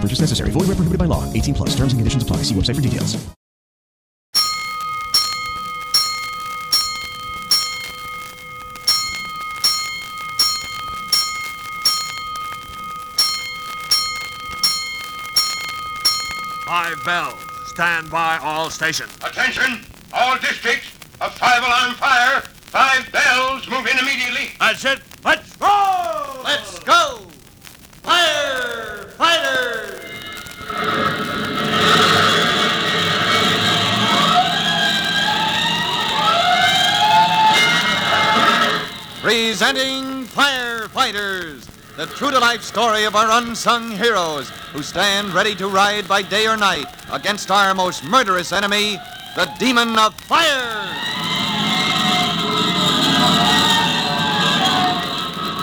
No purchase necessary. Void where prohibited by law. 18 plus. Terms and conditions apply. See website for details. Five bells. Stand by all stations. Attention, all districts. A five alarm fire. Five bells. Move in immediately. That's it. Let's go! Let's go! Fire fighters! Presenting Firefighters, the true to life story of our unsung heroes who stand ready to ride by day or night against our most murderous enemy, the Demon of Fire.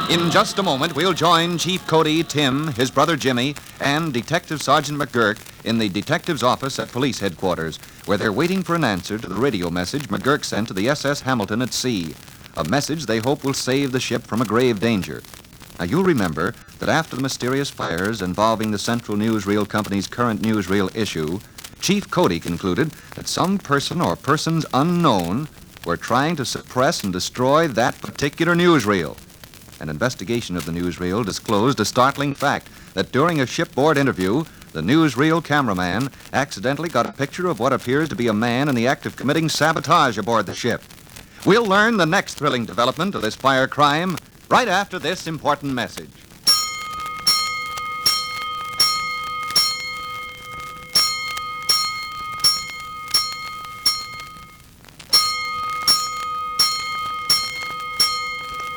In just a moment, we'll join Chief Cody, Tim, his brother Jimmy, and Detective Sergeant McGurk in the detective's office at police headquarters, where they're waiting for an answer to the radio message McGurk sent to the SS Hamilton at sea. A message they hope will save the ship from a grave danger. Now, you'll remember that after the mysterious fires involving the Central Newsreel Company's current newsreel issue, Chief Cody concluded that some person or persons unknown were trying to suppress and destroy that particular newsreel. An investigation of the newsreel disclosed a startling fact that during a shipboard interview, the newsreel cameraman accidentally got a picture of what appears to be a man in the act of committing sabotage aboard the ship. We'll learn the next thrilling development of this fire crime right after this important message.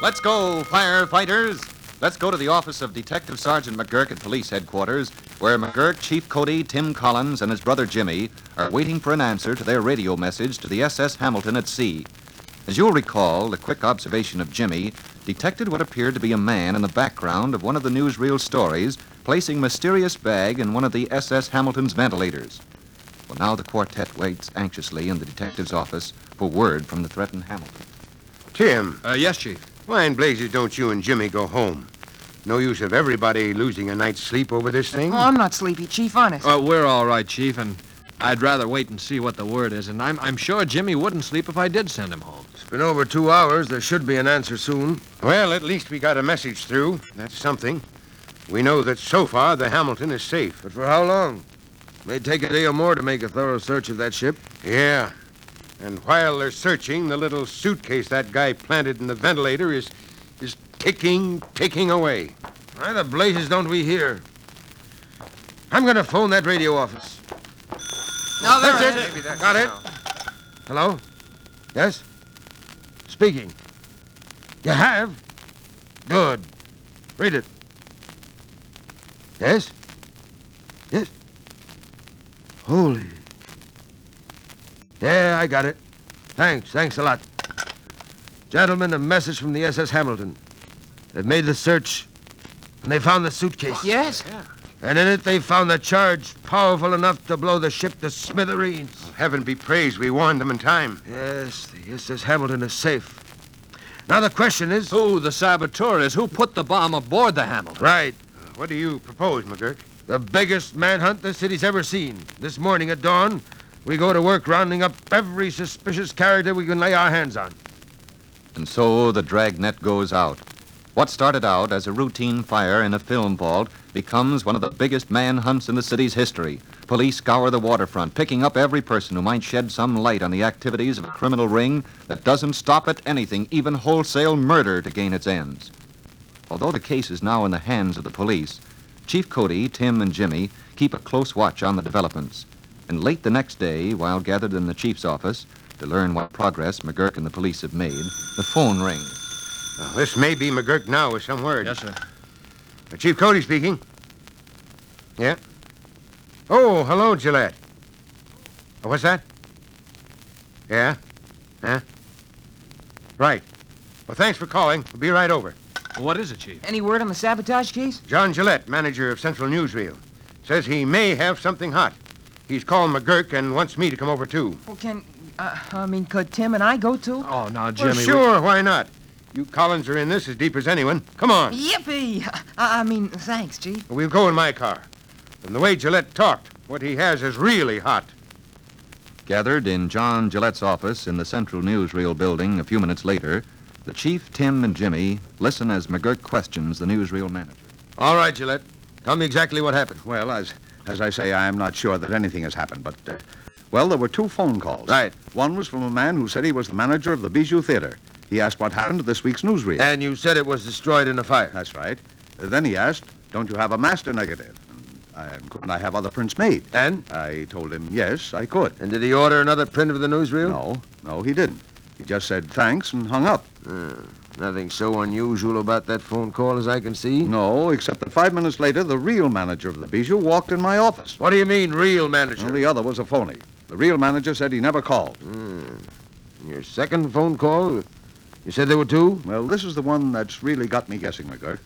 Let's go, firefighters. Let's go to the office of Detective Sergeant McGurk at police headquarters, where McGurk, Chief Cody, Tim Collins, and his brother Jimmy are waiting for an answer to their radio message to the SS Hamilton at sea. As you'll recall, the quick observation of Jimmy detected what appeared to be a man in the background of one of the newsreel stories placing mysterious bag in one of the SS Hamilton's ventilators. Well, now the quartet waits anxiously in the detective's office for word from the threatened Hamilton. Tim, Uh, yes, Chief. why in blazes don't you and Jimmy go home? No use of everybody losing a night's sleep over this thing. Oh, I'm not sleepy, Chief, honest. Uh, we're all right, Chief, and I'd rather wait and see what the word is, and I'm, I'm sure Jimmy wouldn't sleep if I did send him home. It's been over two hours. There should be an answer soon. Well, at least we got a message through. That's something. We know that so far the Hamilton is safe. But for how long? May take a day or more to make a thorough search of that ship. Yeah. And while they're searching, the little suitcase that guy planted in the ventilator is is ticking, ticking away. Why the blazes don't we hear? I'm going to phone that radio office. No, there That's it it. is. Maybe Got it. Hello? Yes? Speaking. You have? Good. Read it. Yes? Yes? Holy. Yeah, I got it. Thanks. Thanks a lot. Gentlemen, a message from the SS Hamilton. They've made the search, and they found the suitcase. Yes? And in it, they found the charge powerful enough to blow the ship to smithereens. Heaven be praised we warned them in time. Yes, the SS Hamilton is safe. Now the question is. Who the saboteur is? Who put the bomb aboard the Hamilton? Right. Uh, what do you propose, McGurk? The biggest manhunt the city's ever seen. This morning at dawn, we go to work rounding up every suspicious character we can lay our hands on. And so the dragnet goes out. What started out as a routine fire in a film vault becomes one of the biggest manhunts in the city's history, Police scour the waterfront, picking up every person who might shed some light on the activities of a criminal ring that doesn't stop at anything, even wholesale murder, to gain its ends. Although the case is now in the hands of the police, Chief Cody, Tim, and Jimmy keep a close watch on the developments. And late the next day, while gathered in the chief's office to learn what progress McGurk and the police have made, the phone rings. Now, this may be McGurk now with some word. Yes, sir. Uh, Chief Cody speaking. Yeah? Oh, hello, Gillette. What's that? Yeah? Huh? Right. Well, thanks for calling. We'll be right over. What is it, Chief? Any word on the sabotage case? John Gillette, manager of Central Newsreel, says he may have something hot. He's called McGurk and wants me to come over, too. Well, can, uh, I mean, could Tim and I go too? Oh, now, Well, Jimmy. we- sure, why not? You Collins are in this as deep as anyone. Come on. Yippee! I, I mean, thanks, Chief. We'll go in my car. From the way Gillette talked, what he has is really hot. Gathered in John Gillette's office in the Central Newsreel building a few minutes later, the chief, Tim, and Jimmy listen as McGurk questions the newsreel manager. All right, Gillette. Tell me exactly what happened. Well, as as I say, I am not sure that anything has happened, but uh, well, there were two phone calls. Right. One was from a man who said he was the manager of the Bijou Theater. He asked what happened to this week's newsreel. And you said it was destroyed in a fire. That's right. Uh, then he asked, "Don't you have a master negative? And, couldn't I have other prints made?" And? I told him yes, I could. And did he order another print of the newsreel? No, no, he didn't. He just said thanks and hung up. Uh, nothing so unusual about that phone call as I can see. No, except that five minutes later, the real manager of the Bijou walked in my office. What do you mean, real manager? Well, the other was a phony. The real manager said he never called. Your second phone call? You said there were two? Well, this is the one that's really got me guessing, McGurk.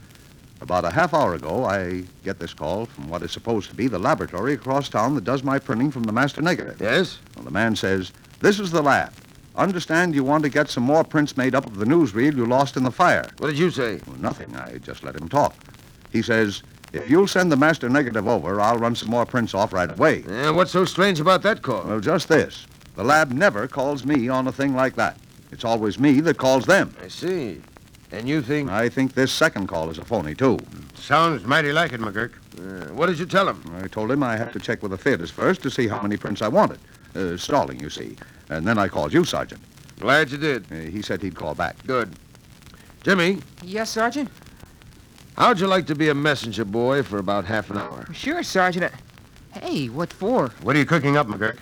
About a half hour ago, I get this call from what is supposed to be the laboratory across town that does my printing from the master negative. Yes? Well, the man says, This is the lab. Understand you want to get some more prints made up of the newsreel you lost in the fire. What did you say? Well, nothing. I just let him talk. He says, If you'll send the master negative over, I'll run some more prints off right away. And what's so strange about that call? Well, just this. The lab never calls me on a thing like that. It's always me that calls them. I see. And you think... I think this second call is a phony, too. Sounds mighty like it, McGurk. Uh, what did you tell him? I told him I had to check with the theaters first to see how many prints I wanted. Uh, stalling, you see. And then I called you, Sergeant. Glad you did. Uh, he said he'd call back. Good. Jimmy, Yes, Sergeant? how'd you like to be a messenger boy for about half an hour? Sure, Sergeant. Hey, what for? What are you cooking up, McGurk?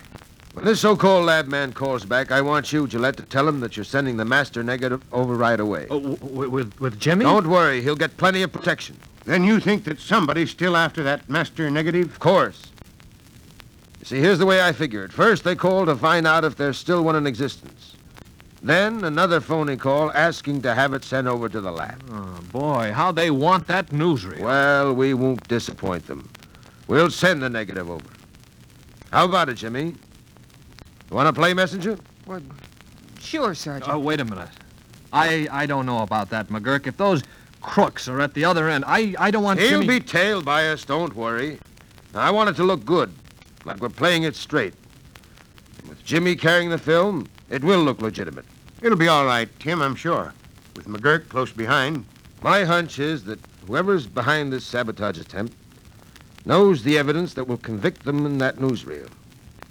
When this so-called lab man calls back, I want you, Gillette, to tell him that you're sending the master negative over right away. Oh, w- w- with, with Jimmy? Don't worry, he'll get plenty of protection. Then you think that somebody's still after that master negative? Of course. You see, here's the way I figure it. First, they call to find out if there's still one in existence. Then, another phony call asking to have it sent over to the lab. Oh, boy, how they want that newsreel. Well, we won't disappoint them. We'll send the negative over. How about it, Jimmy? You want to play messenger? What? Sure, Sergeant. Oh, wait a minute. I I don't know about that, McGurk. If those crooks are at the other end, I, I don't want He'll Jimmy... be tailed by us, don't worry. I want it to look good, like we're playing it straight. And with Jimmy carrying the film, it will look legitimate. It'll be all right, Tim, I'm sure. With McGurk close behind. My hunch is that whoever's behind this sabotage attempt knows the evidence that will convict them in that newsreel.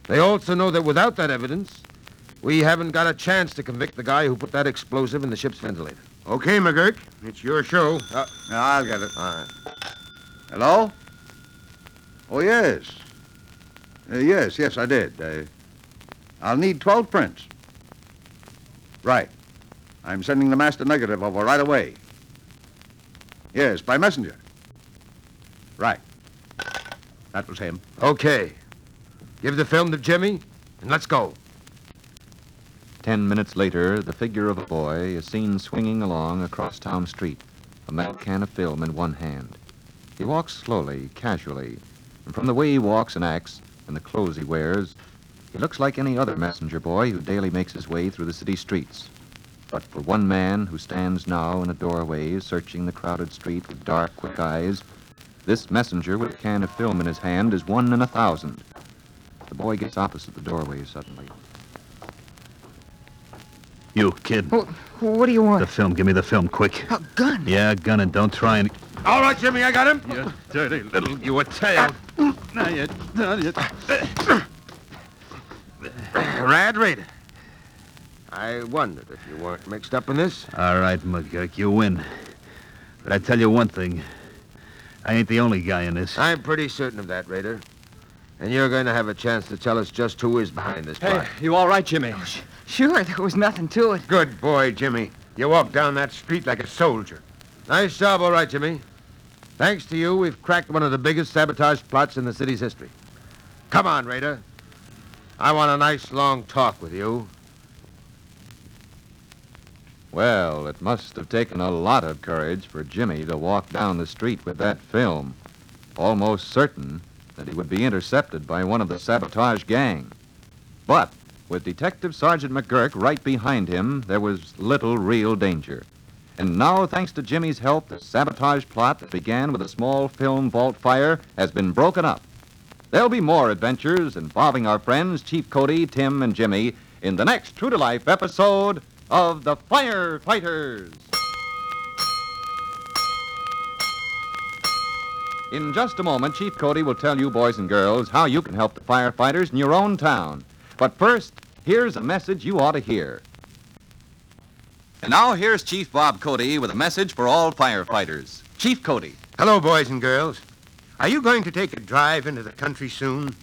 They also know that without that evidence, we haven't got a chance to convict the guy who put that explosive in the ship's ventilator. Okay, McGurk, it's your show. Uh, I'll get it. all right. Hello? Oh, yes. Uh, yes, yes, I did. Uh, I'll need 12 prints. Right. I'm sending the master negative over right away. Yes, by messenger. Right. That was him. Okay. Give the film to Jimmy, and let's go. Ten minutes later, the figure of a boy is seen swinging along across town street, a metal can of film in one hand. He walks slowly, casually, and from the way he walks and acts and the clothes he wears, he looks like any other messenger boy who daily makes his way through the city streets. But for one man who stands now in a doorway searching the crowded street with dark, quick eyes, this messenger with a can of film in his hand is one in a thousand. The boy gets opposite the doorway suddenly. You, kid. What, what do you want? The film. Give me the film, quick. A gun? Yeah, gun and don't try and... All right, Jimmy, I got him. You dirty little you a tail. Now you done it. Rad Raider. I wondered if you weren't mixed up in this. All right, McGurk, you win. But I tell you one thing. I ain't the only guy in this. I'm pretty certain of that, Raider. And you're going to have a chance to tell us just who is behind this plot. Hey, you all right, Jimmy? Oh, sure, there was nothing to it. Good boy, Jimmy. You walked down that street like a soldier. Nice job, all right, Jimmy. Thanks to you, we've cracked one of the biggest sabotage plots in the city's history. Come on, Raider. I want a nice long talk with you. Well, it must have taken a lot of courage for Jimmy to walk down the street with that film, almost certain that he would be intercepted by one of the sabotage gang. But with Detective Sergeant McGurk right behind him, there was little real danger. And now, thanks to Jimmy's help, the sabotage plot that began with a small film vault fire has been broken up. There'll be more adventures involving our friends Chief Cody, Tim, and Jimmy in the next true to life episode of The Firefighters. In just a moment, Chief Cody will tell you, boys and girls, how you can help the firefighters in your own town. But first, here's a message you ought to hear. And now here's Chief Bob Cody with a message for all firefighters. Chief Cody. Hello, boys and girls. Are you going to take a drive into the country soon?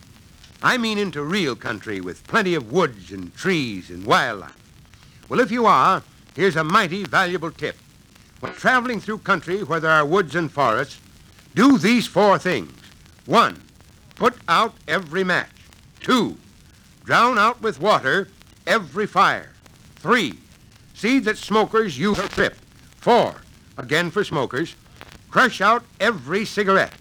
I mean into real country with plenty of woods and trees and wildlife. Well, if you are, here's a mighty valuable tip. When traveling through country where there are woods and forests, do these four things. One, put out every match. Two, drown out with water every fire. Three, see that smokers use a trip. Four, again for smokers, crush out every cigarette.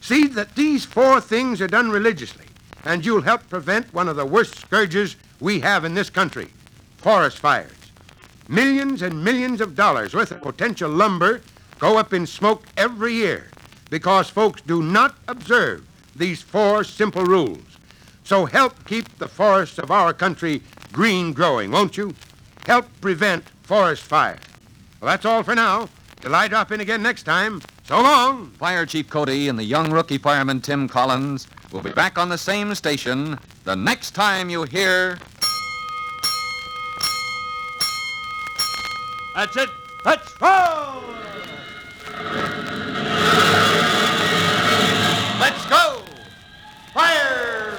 See that these four things are done religiously, and you'll help prevent one of the worst scourges we have in this country forest fires. Millions and millions of dollars worth of potential lumber go up in smoke every year because folks do not observe these four simple rules. So help keep the forests of our country green growing, won't you? Help prevent forest fires. Well, that's all for now. Till I drop in again next time. So long. Fire Chief Cody and the young rookie fireman Tim Collins will be back on the same station the next time you hear. That's it. Let's roll!